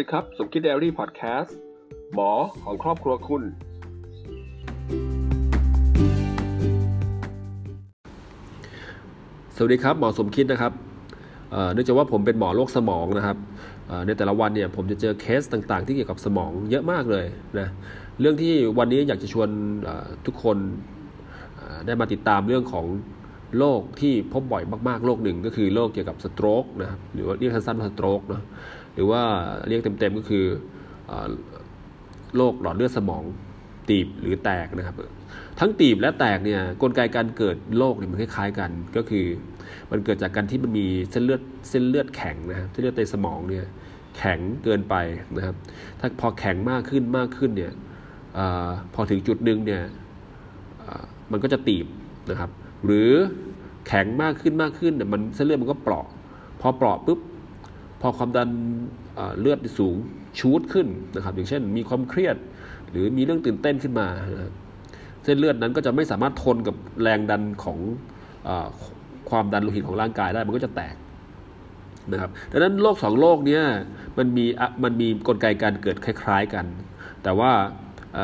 ดีครับ สมคิด daily podcast หมอของครอบครัวคุณ สวัสดีครับ หมอสมคิดนะครับเนื่องจากว่าผมเป็นหมอโรคสมองนะครับในแต่ละวันเนี่ยผมจะเจอเคสต่างๆ ที่เกี่ยวกับสมองเยอะมากเลยนะเรื่องที่วันนี้อยากจะชวนทุกคนได้มาติดตามเรื่องของโรคที่พบบ่อยมากๆโรคหนึ่งก็คือโรคเกี่ยวกับ stroke นะครับหรือว่าเรียกสั้นๆว่า stroke เนาะ หรือว่าเรียกเต็มๆก็คือโรคหลอดเลือดสมองตีบหรือแตกนะครับ ทั้งตีบและแตกเนี่ยกลไกการเกิดโรคเนี่ยมันคล้ายๆกันก็คือ มันเกิดจากการที่มันมีเส้นเลือดเส้นเลือดแข็งนะครับเส้นเลือดในสมองเนี่ยแข็งเกินไปนะครับ ถ้าพอแข็งมากขึ้นมากขึ้นเนี่ยอพอถึงจุดหนึ่งเนี่ยมันก็จะตีบนะครับ หรือแข็งมากขึ้นมากขึ้นเนี่ยมันเส้นเลือดมันก็เปราะ พอเปราะปุ๊บ พอความดันเลือดสูงชูดขึ้นนะครับ อย่างเช่น มีความเครียด หรือมีเรื่องตื่นเต้นขึ้นมาเส้นเลือดนั้นก็จะไม่สามารถทนกับแรงดันของอความดันโลหิตของร่างกายได้มันก็จะแตกนะครับดังนั้นโรคสองโรคนี้มันมีมันมีกลไกการเกิดคล้าย ๆกัน แต่ว่าอ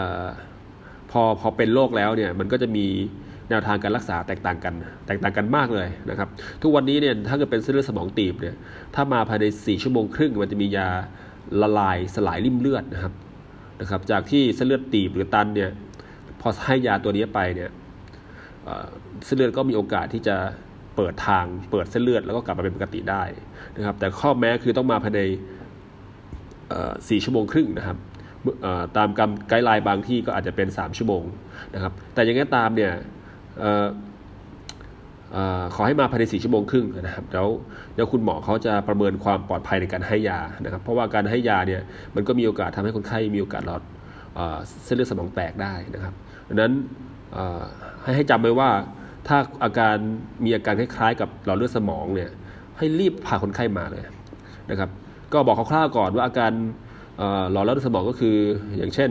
พอพอเป็นโรคแล้วเนี่ยมันก็จะมี แนวทางการรักษาแตกต่างกัน แตกต่างกันมากเลยนะครับ ทุกวันนี้เนี่ยถ้าเกิดเป็นเส้นเลือดสมองตีบเนี่ยถ้ามาภายใน 4 ชั่วโมงครึ่ง มันจะมียาละลายสลายริ่มเลือดนะครับนะครับ จากที่เส้นเลือดตีบหรือตันเนี่ยพอให้ยาตัวนี้ไปเนี่ยเส้นเลือดก็มีโอกาสที่จะเปิดทางเปิดเส้นเลือดแล้วก็กลับมาเป็นปกติได้นะครับ แต่ข้อแม้คือต้องมาภายในสี่ชั่วโมงครึ่งนะครับตามกำไกด์ไลน์บางที่ก็อาจจะเป็น 3 ชั่วโมงนะครับ แต่อยังไงตามเนี่ย ขอให้มาภายในสี่ชั่วโมงครึ่งนะครับแล้วเดี๋ยวคุณหมอเขาจะประเมินความปลอดภัยในการให้ยานะครับ เพราะว่าการให้ยาเนี่ยมันก็มีโอกาสทำให้คนไข้มีโอกาสหลอดเส้นเลือดสมองแตกได้นะครับดังนั้นให้ให้จำไว้ว่าถ้าอาการมีอาการคล้ายๆ กับหลอดเลือดสมองเนี่ยให้รีบพาคนไข้มาเลยนะครับ ก็บอกคร่าวๆก่อนว่าอาการหลอดเลือดสมองก็คืออย่างเช่น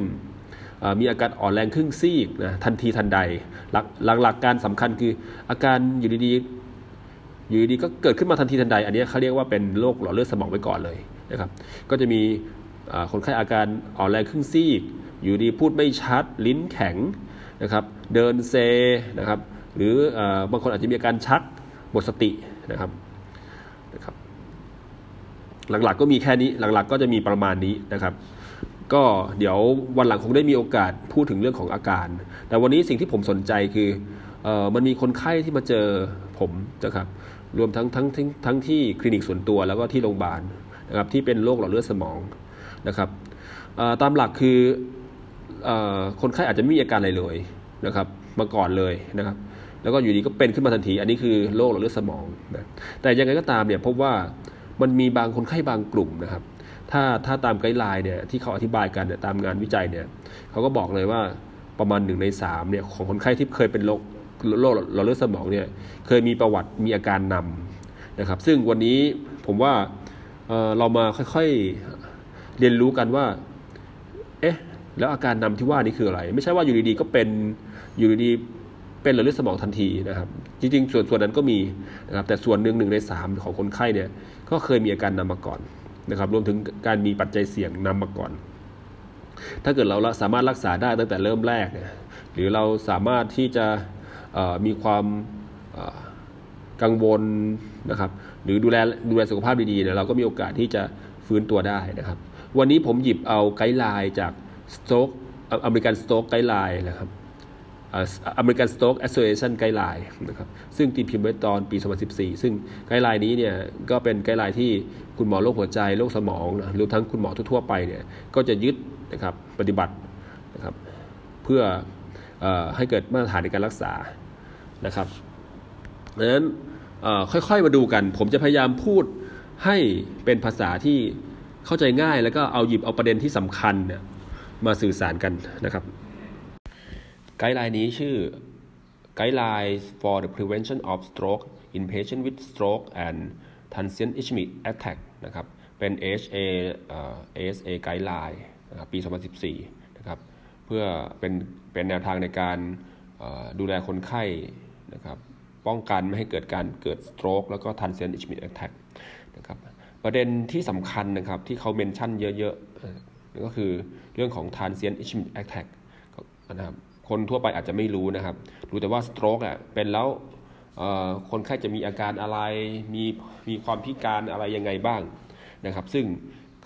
มีอาการอ่อนแรงครึ่งซีกนะทันทีทันใด หลักหลักการสำคัญคืออาการอยู่ดีๆอยู่ดีก็เกิดขึ้นมาทันทีทันใด อันนี้เขาเรียกว่าเป็นโรคหลอดเลือดสมองไปก่อนเลยนะครับ ก็จะมีคนไข้อาการอ่อนแรงครึ่งซีก อยู่ดีพูดไม่ชัด ลิ้นแข็งนะครับ เดินเซนะครับ หรือบางคนอาจจะมีอาการชักหมดสตินะครับนะครับ หลักๆก็มีแค่นี้หลักๆก็จะมีประมาณนี้นะครับ ก็เดี๋ยววันหลังคงได้มีโอกาสพูดถึงเรื่องของอาการ แต่วันนี้สิ่งที่ผมสนใจคือออมันมีคนไข้ที่มาเจอผมนะครับรวมทั้งทั้งทั้งทั้งที่คลินิกส่วนตัวแล้วก็ที่โรงพยาบาลนะครับที่เป็นโรคหลอดเลือดสมองนะครับตามหลักคืออคนไข้อาจจะไม่มีอาการอะไรเลยนะครับมาก่อนเลยนะครับแล้วก็อยู่ดีก็เป็นขึ้นมาทันที อันนี้คือโรคหลอดเลือดสมองนะแต่ยังไงก็ตามเนี่ยพบว่ามันมีบางคนไข้บางกลุ่มนะครับ ถ้าถ้าตามไกด์ไลน์เนี่ยที่เขาอธิบายกันเนี่ยตามงานวิจัยเนี่ยเขาก็บอกเลยว่าประมาณหนึ่งในสามเนี่ยของคนไข้ที่เคยเป็นโรคโรคหลอดเลือดสมองเนี่ยเคยมีประวัติมีอาการนำนะครับ ซึ่งวันนี้ผมว่าเเรามาค่อยๆเรียนรู้กันว่า เอ๊ะแล้วอาการนำที่ว่านี่คืออะไร ไม่ใช่ว่าอยู่ดีๆก็เป็นอยู่ดีๆเป็นหลอดเลือดสมองทันทีนะครับ จริงๆ ส่วนส่วนนั้นก็มีนะครับแต่ส่วนหนึ่งหนึ่งในสามของคนไข้เนี่ยก็เคยมีอาการนำมาก่อน นะครับรวมถึงการมีปัจจัยเสี่ยงนำมาก่อน ถ้าเกิดเราสามารถรักษาได้ตั้งแต่เริ่มแรกเนี่ยหรือเราสามารถที่จะมีความกังวลนะครับ หรือดูแลดูแลสุขภาพดีๆเนี่ยเราก็มีโอกาสที่จะฟื้นตัวได้นะครับ วันนี้ผมหยิบเอา guideline จาก stroke American Stroke guideline นะครับ American Stroke Association guideline นะครับซึ่งตีพิมพ์ไว้ตอนปี 2014 ซึ่ง guideline นี้เนี่ยก็เป็น guideline ที่คุณหมอโรคหัวใจโรคสมองนะหรือทั้งคุณหมอทั่วไปเนี่ยก็จะยึดนะครับปฏิบัตินะครับเพื่อให้เกิดมาตรฐานในการรักษานะครับดังนั้นค่อยๆมาดูกัน ผมจะพยายามพูดให้เป็นภาษาที่เข้าใจง่าย แล้วก็เอาหยิบเอาประเด็นที่สำคัญเนี่ยมาสื่อสารกันนะครับ ไกด์ไลน์นี้ชื่อ Guidelines for the Prevention of Stroke in Patients with Stroke and Transient Ischemic Attack นะครับ เป็น AHA ASA Guideline นะครับปี 2014 นะครับ เพื่อเป็นเป็นแนวทางในการดูแลคนไข้นะครับ ป้องกันไม่ให้เกิดการเกิด stroke แล้วก็ transient ischemic attack นะครับ ประเด็นที่สำคัญนะครับที่เขาเมนชั่นเยอะๆก็คือเรื่องของ transient ischemic attack นะครับ คนทั่วไปอาจจะไม่รู้นะครับ รู้แต่ว่าสโตรกอะเป็นแล้วคนไข้จะมีอาการอะไร มีมีความพิการอะไรยังไงบ้างนะครับ ซึ่ง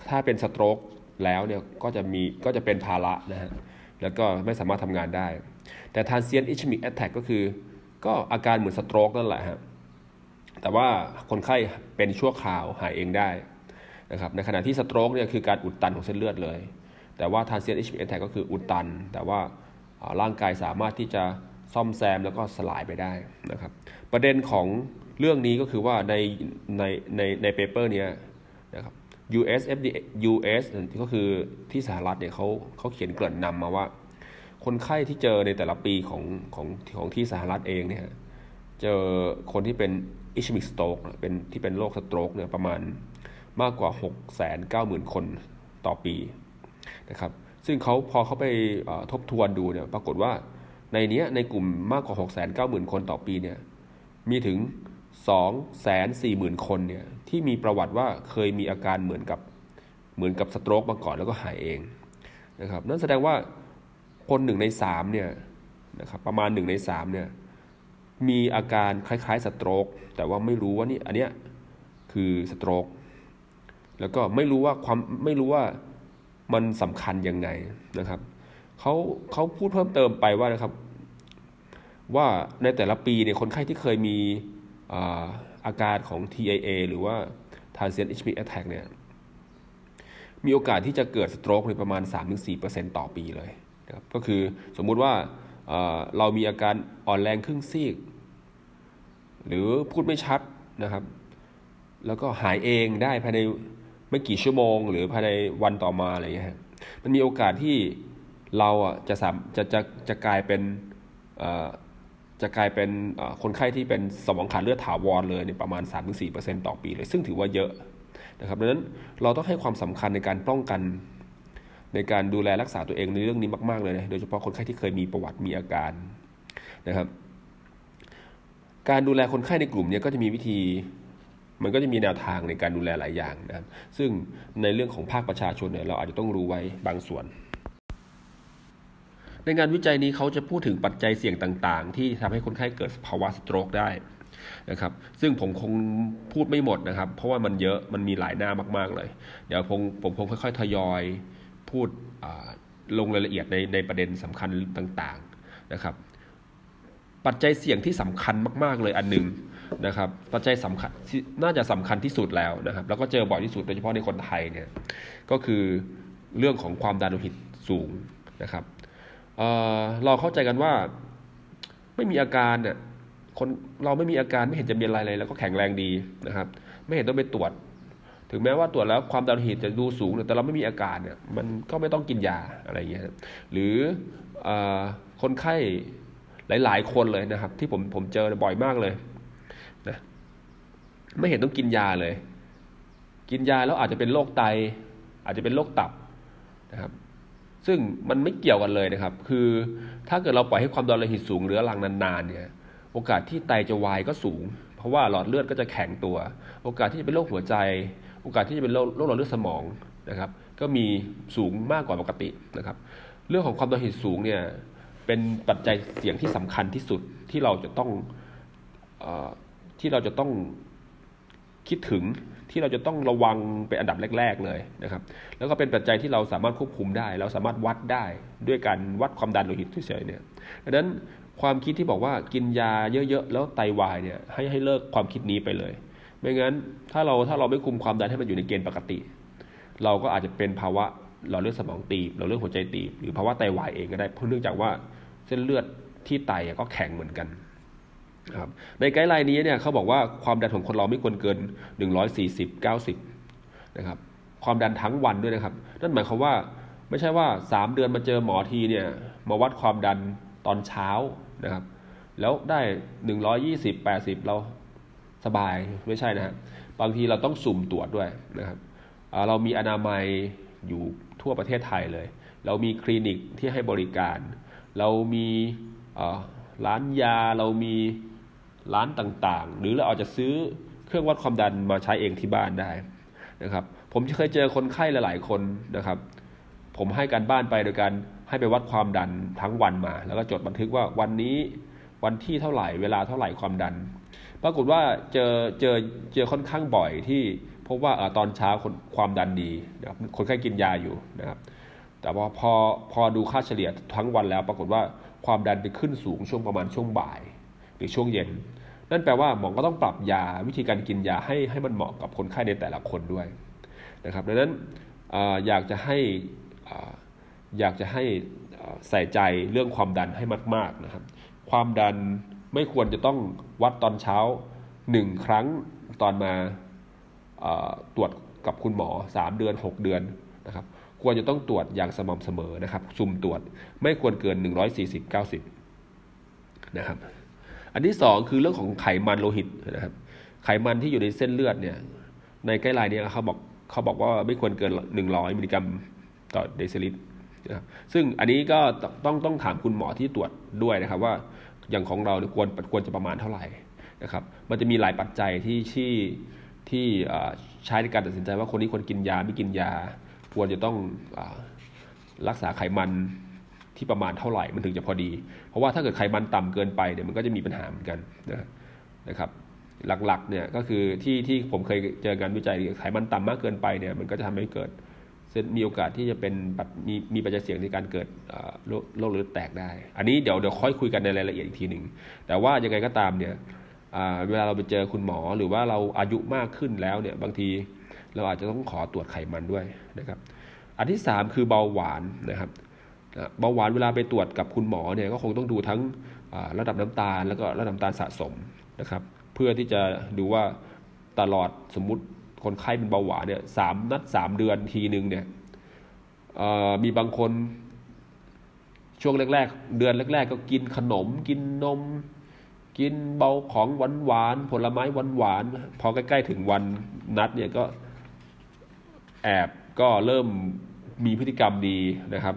ถ้าเป็นสโตรกแล้วเนี่ยก็จะมีก็จะเป็นภาระนะฮะแล้วก็ไม่สามารถทำงานได้ แต่ transient ischemic attack ก็คือ ก็อาการเหมือน stroke นั่นแหละฮะแต่ว่าคนไข้เป็นชั่วคราวหายเองได้นะครับในขณะที่ stroke เนี่ยคือการอุดตันของเส้นเลือดเลย แต่ว่า transient ischemic attack ก็คืออุดตัน แต่ว่า ร่างกายสามารถที่จะซ่อมแซมแล้วก็สลายไปได้นะครับ ประเด็นของเรื่องนี้ก็คือว่าในในในใน paper เนี้ยนะครับ US FDA US ก็คือที่สหรัฐเนี่ยเขาเขาเขียนเกริ่นนำมาว่า คนไข้ที่เจอในแต่ละปีของของของที่สหรัฐเองเนี่ยเจอคนที่เป็นอิชมิกสโตรกเป็นที่เป็นโรคสโตรกเนี่ยประมาณมากกว่า 6 9 0 0 0 0 คนต่อปีนะครับ ซึ่งเขาพอเขาไปทบทวนดูเนี่ยปรากฏว่าในนี้ในกลุ่มมากกว่า 6 9 0 0 0 0 คนต่อปีเนี่ยมีถึง 2 4 0 0 0 0 คนเนี่ยที่มีประวัติว่าเคยมีอาการเหมือนกับเหมือนกับสโตรกมาก่อนแล้วก็หายเองนะครับนั่นแสดงว่าคนหนึ่งในสามเนี่ยนะครับประมาณหนึ่งในสามเนี่ยมีอาการคล้ายๆสโตรกแต่ว่าไม่รู้ว่านี่อันเนี้ยคือสโตรกแล้วก็ไม่รู้ว่าความไม่รู้ว่า มันสำคัญยังไงนะครับเขาเขาพูดเพิ่มเติมไปว่านะครับ ว่าในแต่ละปีเนี่ยคนไข้ที่เคยมีอาการของ TIA หรือว่า transient ischemic attack เนี่ยมีโอกาสที่จะเกิดสโตรกในประมาณ 3-4%ต่อปีเลยนะครับก็คือสมมุติว่าเรามีอาการอ่อนแรงครึ่งซีก หรือพูดไม่ชัดนะครับ แล้วก็หายเองได้ภายใน ไม่กี่ชั่วโมง หรือภายในวันต่อมาอะไรเงี้ยมันมีโอกาสที่เราอะจะสามจะจะจะกลายเป็นจะกลายเป็นคนไข้ที่เป็นสมองขาดเลือดถาวรเลยในประมาณ 3-4%ต่อปีเลย ซึ่งถือว่าเยอะนะครับดังนั้นเราต้องให้ความสำคัญในการป้องกัน ในการดูแลรักษาตัวเองในเรื่องนี้มาก ๆ เลยนะโดยเฉพาะคนไข้ที่เคยมีประวัติมีอาการนะครับ การดูแลคนไข้ในกลุ่มนี้ก็จะมีวิธี มันก็จะมีแนวทางในการดูแลหลายอย่างนะครับ ซึ่งในเรื่องของภาคประชาชนเนี่ยเราอาจจะต้องรู้ไว้บางส่วน ในงานวิจัยนี้เขาจะพูดถึงปัจจัยเสี่ยงต่างๆ ที่ทำให้คนไข้เกิดภาวะสโตรกได้นะครับซึ่งผมคงพูดไม่หมดนะครับ เพราะว่ามันเยอะมันมีหลายหน้ามาก ๆ เลย เดี๋ยวผมผมคงค่อย ๆ ทยอยพูดลงรายละเอียดในในประเด็นสำคัญต่างๆนะครับ ปัจจัยเสี่ยงที่สำคัญมาก ๆ เลยอันหนึ่ง นะครับปัจจัยสำคัญน่าจะสำคัญที่สุดแล้วนะครับ แล้วก็เจอบ่อยที่สุดโดยเฉพาะในคนไทยเนี่ยก็คือเรื่องของความดันโลหิตสูงนะครับเราเข้าใจกันว่าไม่มีอาการเนี่ยคนเราไม่มีอาการไม่เห็นจะมีอะไรเลยแล้วก็แข็งแรงดีนะครับ ไม่เห็นต้องไปตรวจ ถึงแม้ว่าตรวจแล้วความดันโลหิตจะดูสูงแต่เราไม่มีอาการเนี่ยมันก็ไม่ต้องกินยาอะไรเงี้ยหรืออคนไข้หลาย ๆ คนเลยนะครับ ที่ผมผมเจอบ่อยมากเลย นะไม่เห็นต้องกินยาเลย กินยาแล้วอาจจะเป็นโรคไต อาจจะเป็นโรคตับนะครับซึ่งมันไม่เกี่ยวกันเลยนะครับ คือถ้าเกิดเราปล่อยให้ความดันโลหิตสูงเรื้อรังนานๆเนี่ย โอกาสที่ไตจะวายก็สูง เพราะว่าหลอดเลือดก็จะแข็งตัว โอกาสที่จะเป็นโรคหัวใจ โอกาสที่จะเป็นโรคหลอดเลือดสมองนะครับ ก็มีสูงมากกว่าปกตินะครับ เรื่องของความดันโลหิตสูงเนี่ยเป็นปัจจัยเสี่ยงที่สำคัญที่สุดที่เราจะต้องอ ที่เราจะต้องคิดถึงที่เราจะต้องระวังเป็นอันดับแรก ๆ เลยนะครับ แล้วก็เป็นปัจจัยที่เราสามารถควบคุมได้ เราสามารถวัดได้ด้วยการวัดความดันโลหิตเฉยๆเนี่ยดังนั้นความคิดที่บอกว่ากินยาเยอะๆแล้วไตาวายเนี่ยให้ให้เลิกความคิดนี้ไปเลย ไม่งั้นถ้าเราถ้าเราไม่คุมความดันให้มันอยู่ในเกณฑ์ปกติ เราก็อาจจะเป็นภาวะหลอดเลือดสมองตีบหลอดเลือดหัวใจตีบหรือภาวะไตาวายเองก็ได้เพราะเนื่องจากว่าเส้นเลือดที่ไตก็แข็งเหมือนกัน ครับในไกด์ไลน์นี้เนี่ยเขาบอกว่าความดันของคนเราไม่ควรเกิน 140 90นะครับความดันทั้งวันด้วยนะครับ นั่นหมายความว่าไม่ใช่ว่า 3 เดือนมาเจอหมอทีเนี่ยมาวัดความดันตอนเช้านะครับ แล้วได้ 120 80 เราสบายไม่ใช่นะฮะบางทีเราต้องสุ่มตรวจด้วยนะครับเรามีอนามัยอยู่ทั่วประเทศไทยเลย เรามีคลินิกที่ให้บริการ เรามีร้านยาเรามี ร้านต่างๆ หรือเราอาจจะซื้อเครื่องวัดความดันมาใช้เองที่บ้านได้นะครับ ผมเคยเจอคนไข้หลาย ๆ คนนะครับ ผมให้การบ้านไปโดยการให้ไปวัดความดันทั้งวันมา แล้วก็จดบันทึกว่าวันนี้วันที่เท่าไหร่เวลาเท่าไหร่ความดัน ปรากฏว่าเจอเจอเจอค่อนข้างบ่อยที่พบว่าตอนเช้าคนความดันดีนะครับคนไข้กินยาอยู่นะครับ แต่ว่าพอพอดูค่าเฉลี่ยทั้งวันแล้ว ปรากฏว่าความดันไปขึ้นสูงช่วงประมาณช่วงบ่าย หรือช่วงเย็น นั่นแปลว่าหมอก็ต้องปรับยาวิธีการกินยาให้ให้มันเหมาะกับคนไข้ในแต่ละคนด้วยนะครับดังนั้นออยากจะให้อยากจะให้ใส่ใจเรื่องความดันให้มากๆนะครับ ความดันไม่ควรจะต้องวัดตอนเช้าหนึ่งครั้งตอนมาตรวจกับคุณหมอ 3 เดือน 6 เดือนนะครับ ควรจะต้องตรวจอย่างสม่ำเสมอนะครับ ซุ่มตรวจไม่ควรเกิน 140 90 นะครับ อันที่ 2 คือเรื่องของไขมันโลหิตนะครับ ไขมันที่อยู่ในเส้นเลือดเนี่ย ในไกด์ไลน์เนี่ยเขาบอกเขาบอกว่าไม่ควรเกิน 100 มิลลิกรัมต่อเดซิลิตรนะซึ่งอันนี้ก็ต้องต้องถามคุณหมอที่ตรวจด้วยนะครับว่าอย่างของเราควรควรจะประมาณเท่าไหร่นะครับ มันจะมีหลายปัจจัยที่ที่ที่ใช้ในการตัดสินใจว่าคนนี้ควรกินยาไม่กินยา ควรจะต้องอรักษาไขมัน ที่ประมาณเท่าไหร่มันถึงจะพอดี เพราะว่าถ้าเกิดไขมันต่ำเกินไปเนี่ยมันก็จะมีปัญหาเหมือนกันนะครับหลักๆเนี่ยก็คือที่ที่ผมเคยเจองานวิจัยไขมันต่ำมากเกินไปเนี่ยมันก็จะทำให้เกิดมีโอกาสที่จะเป็นมีมีปัจจัยเสี่ยงในการเกิดโรคเลือดแตกได้ อันนี้เดี๋ยวเดี๋ยวค่อยคุยกันในรายละเอียดอีกทีหนึ่งแต่ว่ายังไงก็ตามเนี่ยเวลาเราไปเจอคุณหมอหรือว่าเราอายุมากขึ้นแล้วเนี่ยบางทีเราอาจจะต้องขอตรวจไขมันด้วยนะครับ อันที่ 3 คือเบาหวานนะครับ เบาหวานเวลาไปตรวจกับคุณหมอเนี่ยก็คงต้องดูทั้งระดับน้ำตาล แล้วก็ระดับน้ำตาลสะสมนะครับเพื่อที่จะดูว่าตลอดสมมุติคนไข้เป็นเบาหวานเนี่ยสามนัดสามเดือนทีหนึ่งเนี่ยมีบางคนช่วงแรก ๆ เดือนแรก ๆ ก็กินขนมกินนม กินเบาของหวานหวานผลไม้หวานหวานพอใกล้ๆถึงวันนัดเนี่ยก็แอบก็เริ่มมีพฤติกรรมดีนะครับ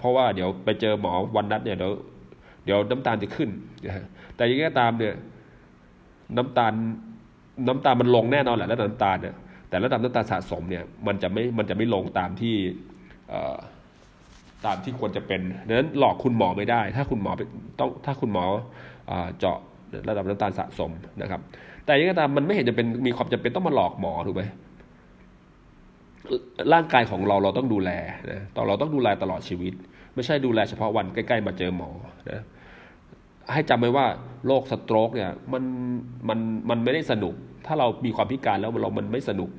เพราะว่าเดี๋ยวไปเจอหมอวันนัดเนี่ยเดี๋ยวเดี๋ยวน้ำตาลจะขึ้นนะฮะแต่ยังไงก็ตามเนี่ย น้ำตาลน้ำตาลมันลงแน่นอนแหละแล้วน้ำตาลเนี่ยแต่ระดับน้ำตาลสะสมเนี่ยมันจะไม่มันจะไม่ลงตามที่ตามที่ควรจะเป็นดังนั้นหลอกคุณหมอไม่ได้ ถ้าคุณหมอต้องถ้าคุณหมอเจาะระดับน้ำตาลสะสมนะครับ แต่ยังไงก็ตามมันไม่เห็นจะเป็นมีความจำเป็นต้องมาหลอกหมอถูกไหม ร่างกายของเราเราต้องดูแลนะตอนเราต้องดูแลตลอดชีวิต ไม่ใช่ดูแลเฉพาะวันใกล้ๆมาเจอหมอนะให้จำไว้ว่าโรคสโตรกเนี่ยมันมันมันไม่ได้สนุก ถ้าเรามีความพิการแล้วเรามันไม่สนุก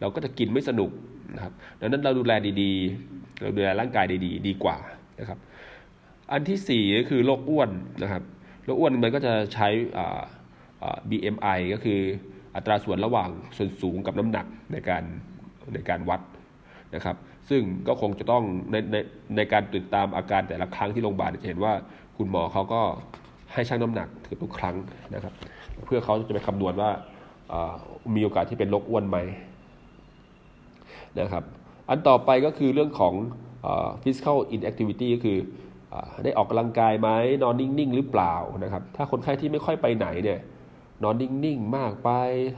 เราก็จะกินไม่สนุกนะครับดังนั้นเราดูแลดีๆ เราดูแลร่างกายดีๆ ดีกว่านะครับ อันที่สี่ก็คือโรคอ้วนนะครับโรคอ้วนมันก็จะใช้ BMI ก็คืออัตราส่วนระหว่างส่วนสูงกับน้ำหนักในการ ในการวัดนะครับ ซึ่งก็คงจะต้องในในในการติดตามอาการแต่ละครั้งที่โรงพยาบาลจะเห็นว่าคุณหมอเขาก็ให้ชั่งน้ำหนักถือทุกครั้งนะครับ เพื่อเขาจะไปคำนวณว่ามีโอกาสที่เป็นโรคอ้วนไหมนะครับ อันต่อไปก็คือเรื่องของ physical inactivity ก็คืออได้ออกกำลังกายไหมนอนนิ่ง ๆ หรือเปล่านะครับ ถ้าคนไข้ที่ไม่ค่อยไปไหนเนี่ย นอนนิ่งๆ มากไป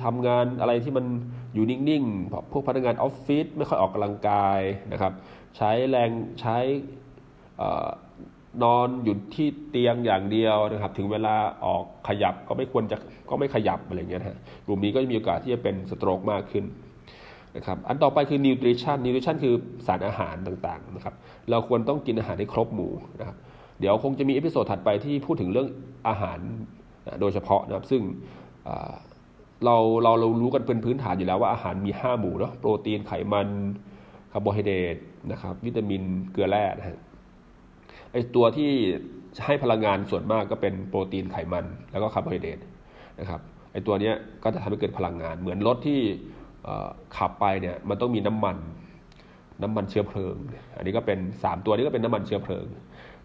ทำงานอะไรที่มันอยู่นิ่งๆ พวกพนักงานออฟฟิศไม่ค่อยออกกำลังกายนะครับ ใช้แรงใช้นอนอยู่ที่เตียงอย่างเดียวนะครับ ถึงเวลาออกขยับก็ไม่ควรจะก็ไม่ขยับอะไรเงี้ยนะกลุ่มนี้ก็มีโอกาสที่จะเป็น stroke มากขึ้นนะครับอันต่อไปคือ nutrition nutrition คือสารอาหารต่างๆนะครับเราควรต้องกินอาหารให้ครบหมู่นะครับเดี๋ยวคงจะมี episode ถัดไปที่พูดถึงเรื่องอาหาร โดยเฉพาะนะครับซึ่งเราเราเรารู้กันเป็นพื้นฐานอยู่แล้วว่าอาหารมี 5 หมู่เนาะโปรตีนไขมันคาร์โบไฮเดรตนะครับวิตามินเกลือแร่นะฮะไอตัวที่ให้พลังงานส่วนมากก็เป็นโปรตีนไขมันแล้วก็คาร์โบไฮเดรตนะครับไอตัวนี้ก็จะทำให้เกิดพลังงาน เหมือนรถที่ขับไปเนี่ยมันต้องมีน้ำมันน้ำมันเชื้อเพลิง อันนี้ก็เป็น 3 ตัวนี้ก็เป็นน้ำมันเชื้อเพลิง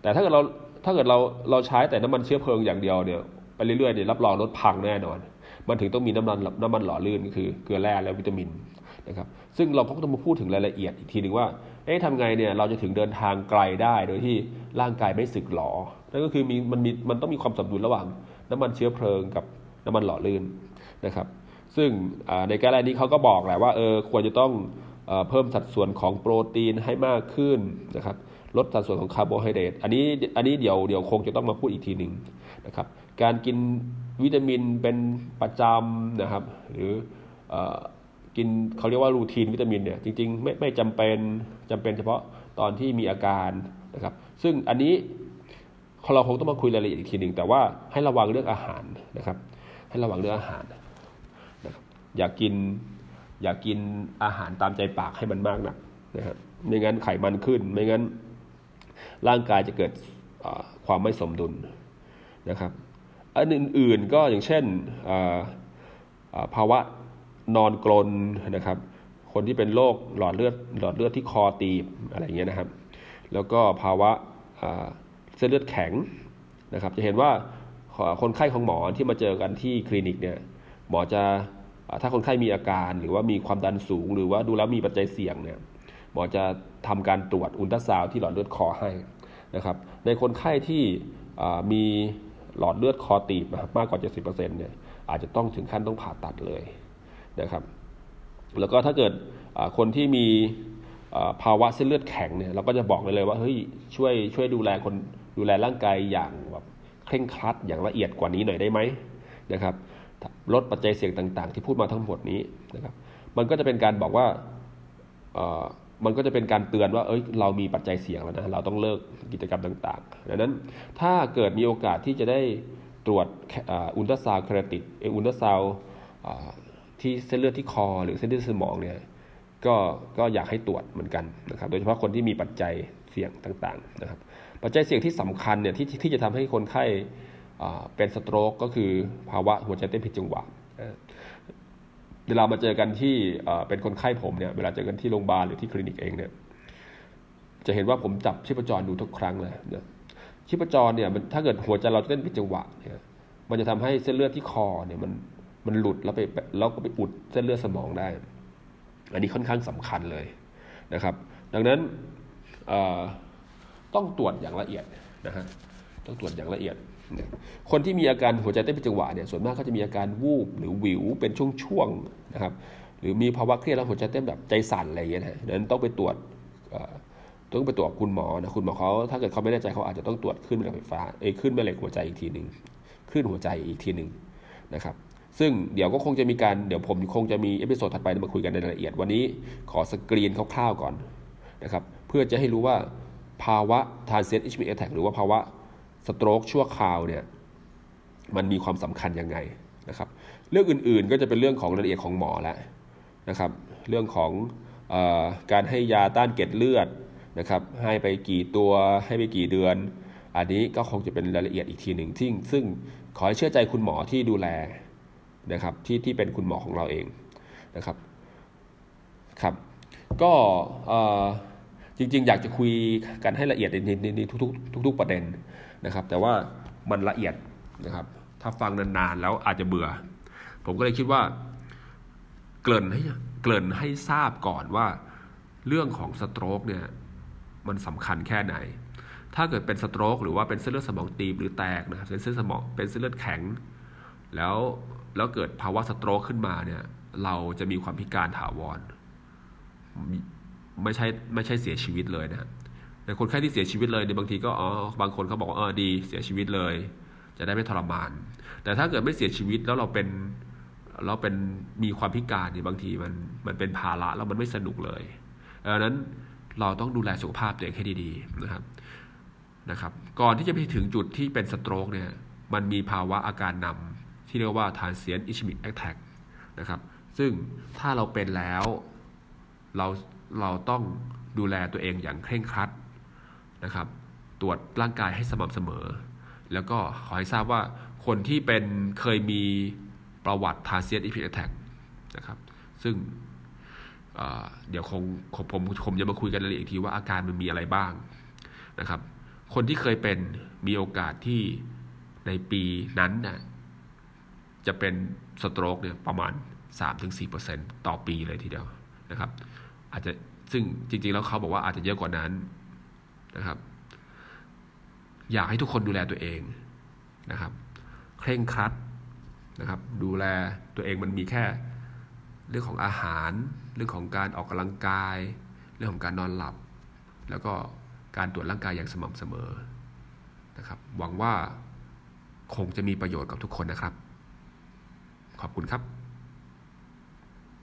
แต่ถ้าเกิดเราถ้าเกิดเราเราใช้แต่น้ำมันเชื้อเพลิงอย่างเดียวเนี่ย ไปเรื่อยๆเนี่ยรับรองรถพังแน่นอน มันถึงต้องมีน้ำมันน้ำมันหล่อลื่นก็คือเกลือแร่และวิตามินนะครับซึ่งเราก็ต้องมาพูดถึงรายละเอียดอีกทีหนึ่งว่าเอ๊ะทำไงเนี่ยเราจะถึงเดินทางไกลได้โดยที่ร่างกายไม่สึกหรอนั่นก็คือมีมันมีมันต้องมีความสมดุลระหว่างน้ำมันเชื้อเพลิงกับน้ำมันหล่อลื่นนะครับซึ่งใน guideline นี้เขาก็บอกแหละว่าเออควรจะต้องเพิ่มสัดส่วนของโปรตีนให้มากขึ้นนะครับลดสัดส่วนของคาร์โบไฮเดรตอันนี้อันนี้เดี๋ยวเดี๋ยวคงจะต้องมาพูดอีกทีหนึ่งนะครับ การกินวิตามินเป็นประจำนะครับ หรือกินเขาเรียกว่า routine vitamin เนี่ยจริงๆไม่ไม่จำเป็นจำเป็นเฉพาะตอนที่มีอาการนะครับ ซึ่งอันนี้เราคงต้องมาคุยรายละเอียดอีกทีหนึ่งแต่ว่าให้ระวังเรื่องอาหารนะครับ ให้ระวังเรื่องอาหารนะครับอย่ากกินอย่ากกินอาหารตามใจปากให้มันมากนักนะครับไม่งั้นไขมันขึ้น ไม่งั้นร่างกายจะเกิดความไม่สมดุลนะครับ อันอื่นๆก็อย่างเช่นภาวะนอนกรนนะครับ คนที่เป็นโรคหลอดเลือดหลอดเลือดที่คอตีบอะไรเงี้ยนะครับ แล้วก็ภาวะเส้นเลือดแข็งนะครับ จะเห็นว่าคนไข้ของหมอที่มาเจอกันที่คลินิกเนี่ยหมอจะถ้าคนไข้มีอาการหรือว่ามีความดันสูง หรือว่าดูแล้วมีปัจจัยเสี่ยงเนี่ยหมอจะทำการตรวจอุลตราซาวที่หลอดเลือดคอให้นะครับ ในคนไข้ที่มี หลอดเลือดคอตีบมากกว่า 70%เนี่ยอาจจะต้องถึงขั้นต้องผ่าตัดเลยนะครับ แล้วก็ถ้าเกิดคนที่มีภาวะเส้นเลือดแข็งเนี่ยเราก็จะบอกเลยเลยว่าเฮ้ยช่วยช่วยดูแลคนดูแลร่างกายอย่างแบบเคร่งครัดอย่างละเอียดกว่านี้หน่อยได้ไหมนะครับลดปัจจัยเสี่ยงต่าง ๆ ที่พูดมาทั้งหมดนี้นะครับ มันก็จะเป็นการบอกว่า มันก็จะเป็นการเตือนว่า เอ้ย เรามีปัจจัยเสี่ยงแล้วนะ เราต้องเลิกกิจกรรมต่างๆ ดังนั้น ถ้าเกิดมีโอกาสที่จะได้ตรวจอุลตราซาวคราติดอุลตราซาวที่เส้นเลือดที่คอ หรือเส้นเลือดสมองเนี่ย ก็ ก็อยากให้ตรวจเหมือนกันนะครับ โดยเฉพาะคนที่มีปัจจัยเสี่ยงต่างๆ นะครับ ปัจจัยเสี่ยงที่สำคัญเนี่ยที่ที่จะทำให้คนไข้เป็นสโตรกก็คือภาวะหัวใจเต้นผิดจังหวะ เวลามาเจอกันที่เป็นคนไข้ผมเนี่ยเวลาเจอกันที่โรงพยาบาลหรือที่คลินิกเองเนี่ยจะเห็นว่าผมจับชีพจรดูทุกครั้งเลยนะชีพจรเนี่ยมันถ้าเกิดหัวใจเราเต้นผิดจังหวะเนี่ยมันจะทำให้เส้นเลือดที่คอเนี่ยมันมันหลุดแล้วไปแล้วก็ไปอุดเส้นเลือดสมองได้ อันนี้ค่อนข้างสำคัญเลยนะครับ ดังนั้นต้องตรวจอย่างละเอียดนะฮะต้องตรวจอย่างละเอียด คนที่มีอาการหัวใจเต้นผิดจังหวะเนี่ยส่วนมากก็จะมีอาการวูบหรือวิวเป็นช่วงๆนะครับหรือมีภาวะเครียดแล้วหัวใจเต้นแบบใจสั่นอะไรอย่างเงี้ยนะนั้นต้องไปตรวจต้องไปตรวจคุณหมอนะคุณหมอเขาถ้าเกิดเขาไม่แน่ใจเขาอาจจะต้องตรวจคลื่นแม่เหล็กไฟฟ้าเอ้คลื่นแม่เหล็กหัวใจอีกทีหนึ่งคลื่นหัวใจอีกทีหนึ่งนะครับซึ่งเดี๋ยวก็คงจะมีการเดี๋ยวผมคงจะมี episode ถัดไปมาคุยกันในรายละเอียดวันนี้ขอสกรีนคร่าวๆก่อนนะครับเพื่อจะให้รู้ว่าภาวะ transient ischemic attack หรือว่าภาวะ stroke ชั่วคราวเนี่ยมันมีความสำคัญยังไงนะครับเรื่องอื่นๆก็จะเป็นเรื่องของรายละเอียดของหมอแล้วนะครับเรื่องของอการให้ยาต้านเกล็ดเลือดนะครับให้ไปกี่ตัวให้ไปกี่เดือน อันนี้ก็คงจะเป็นรายละเอียดอีกทีหนึ่งที่ซึ่งขอให้เชื่อใจคุณหมอที่ดูแลนะครับที่ที่เป็นคุณหมอของเราเองนะครับครับก็ จริง ๆ อยากจะคุยกันให้ละเอียดในในทุกๆทุก ๆประเด็นนะครับ แต่ว่ามันละเอียดนะครับ ถ้าฟังนานๆแล้วอาจจะเบื่อ ผมก็เลยคิดว่า เกริ่นให้เกริ่นให้ทราบก่อนว่า เรื่องของสโตรกเนี่ยมันสำคัญแค่ไหน ถ้าเกิดเป็นสโตรกหรือว่าเป็นเส้นเลือดสมองตีบหรือแตกนะครับเส้นเส้นสมองเป็นเส้นเลือดแข็ง แล้วแล้วเกิดภาวะสโตรกขึ้นมาเนี่ย เราจะมีความพิการถาวร ไม่ใช่ไม่ใช่เสียชีวิตเลยนะแต่คนไข้ที่เสียชีวิตเลยในบางทีก็อ๋อบางคนเขาบอกว่าเออดีเสียชีวิตเลย จะได้ไม่ทรมาน แต่ถ้าเกิดไม่เสียชีวิตแล้วเราเป็นเราเป็นมีความพิการเนี่ยบางทีมันมันเป็นภาระแล้วมันไม่สนุกเลยดังนั้นเราต้องดูแลสุขภาพตัวเองให้ดีๆนะครับนะครับ ก่อนที่จะไปถึงจุดที่เป็นสโตรกเนี่ยมันมีภาวะอาการนำที่เรียกว่าทานเซียนอิชมิกแอคแทกนะครับซึ่งถ้าเราเป็นแล้วเรา เราต้องดูแลตัวเองอย่างเคร่งครัดนะครับ ตรวจร่างกายให้สม่ำเสมอ แล้วก็ขอให้ทราบว่าคนที่เป็นเคยมีประวัติทาเซียนอีพิแทกนะครับ ซึ่งเดี๋ยวคงผมผมจะมาคุยกันรายละเอียดทีว่าอาการมันมีอะไรบ้างนะครับ คนที่เคยเป็นมีโอกาสที่ในปีนั้นนะจะเป็นสโตรกเนี่ยประมาณ 3-4%ต่อปีเลยทีเดียวนะครับ อาจจะซึ่งจริง ๆ แล้วเขาบอกว่าอาจจะเยอะกว่านั้นนะครับ อยากให้ทุกคนดูแลตัวเองนะครับ เคร่งครัดนะครับ ดูแลตัวเองมันมีแค่ เรื่องของอาหาร เรื่องของการออกกำลังกาย เรื่องของการนอนหลับ แล้วก็การตรวจร่างกายอย่างสม่ำเสมอนะครับ หวังว่าคงจะมีประโยชน์กับทุกคนนะครับ ขอบคุณครับ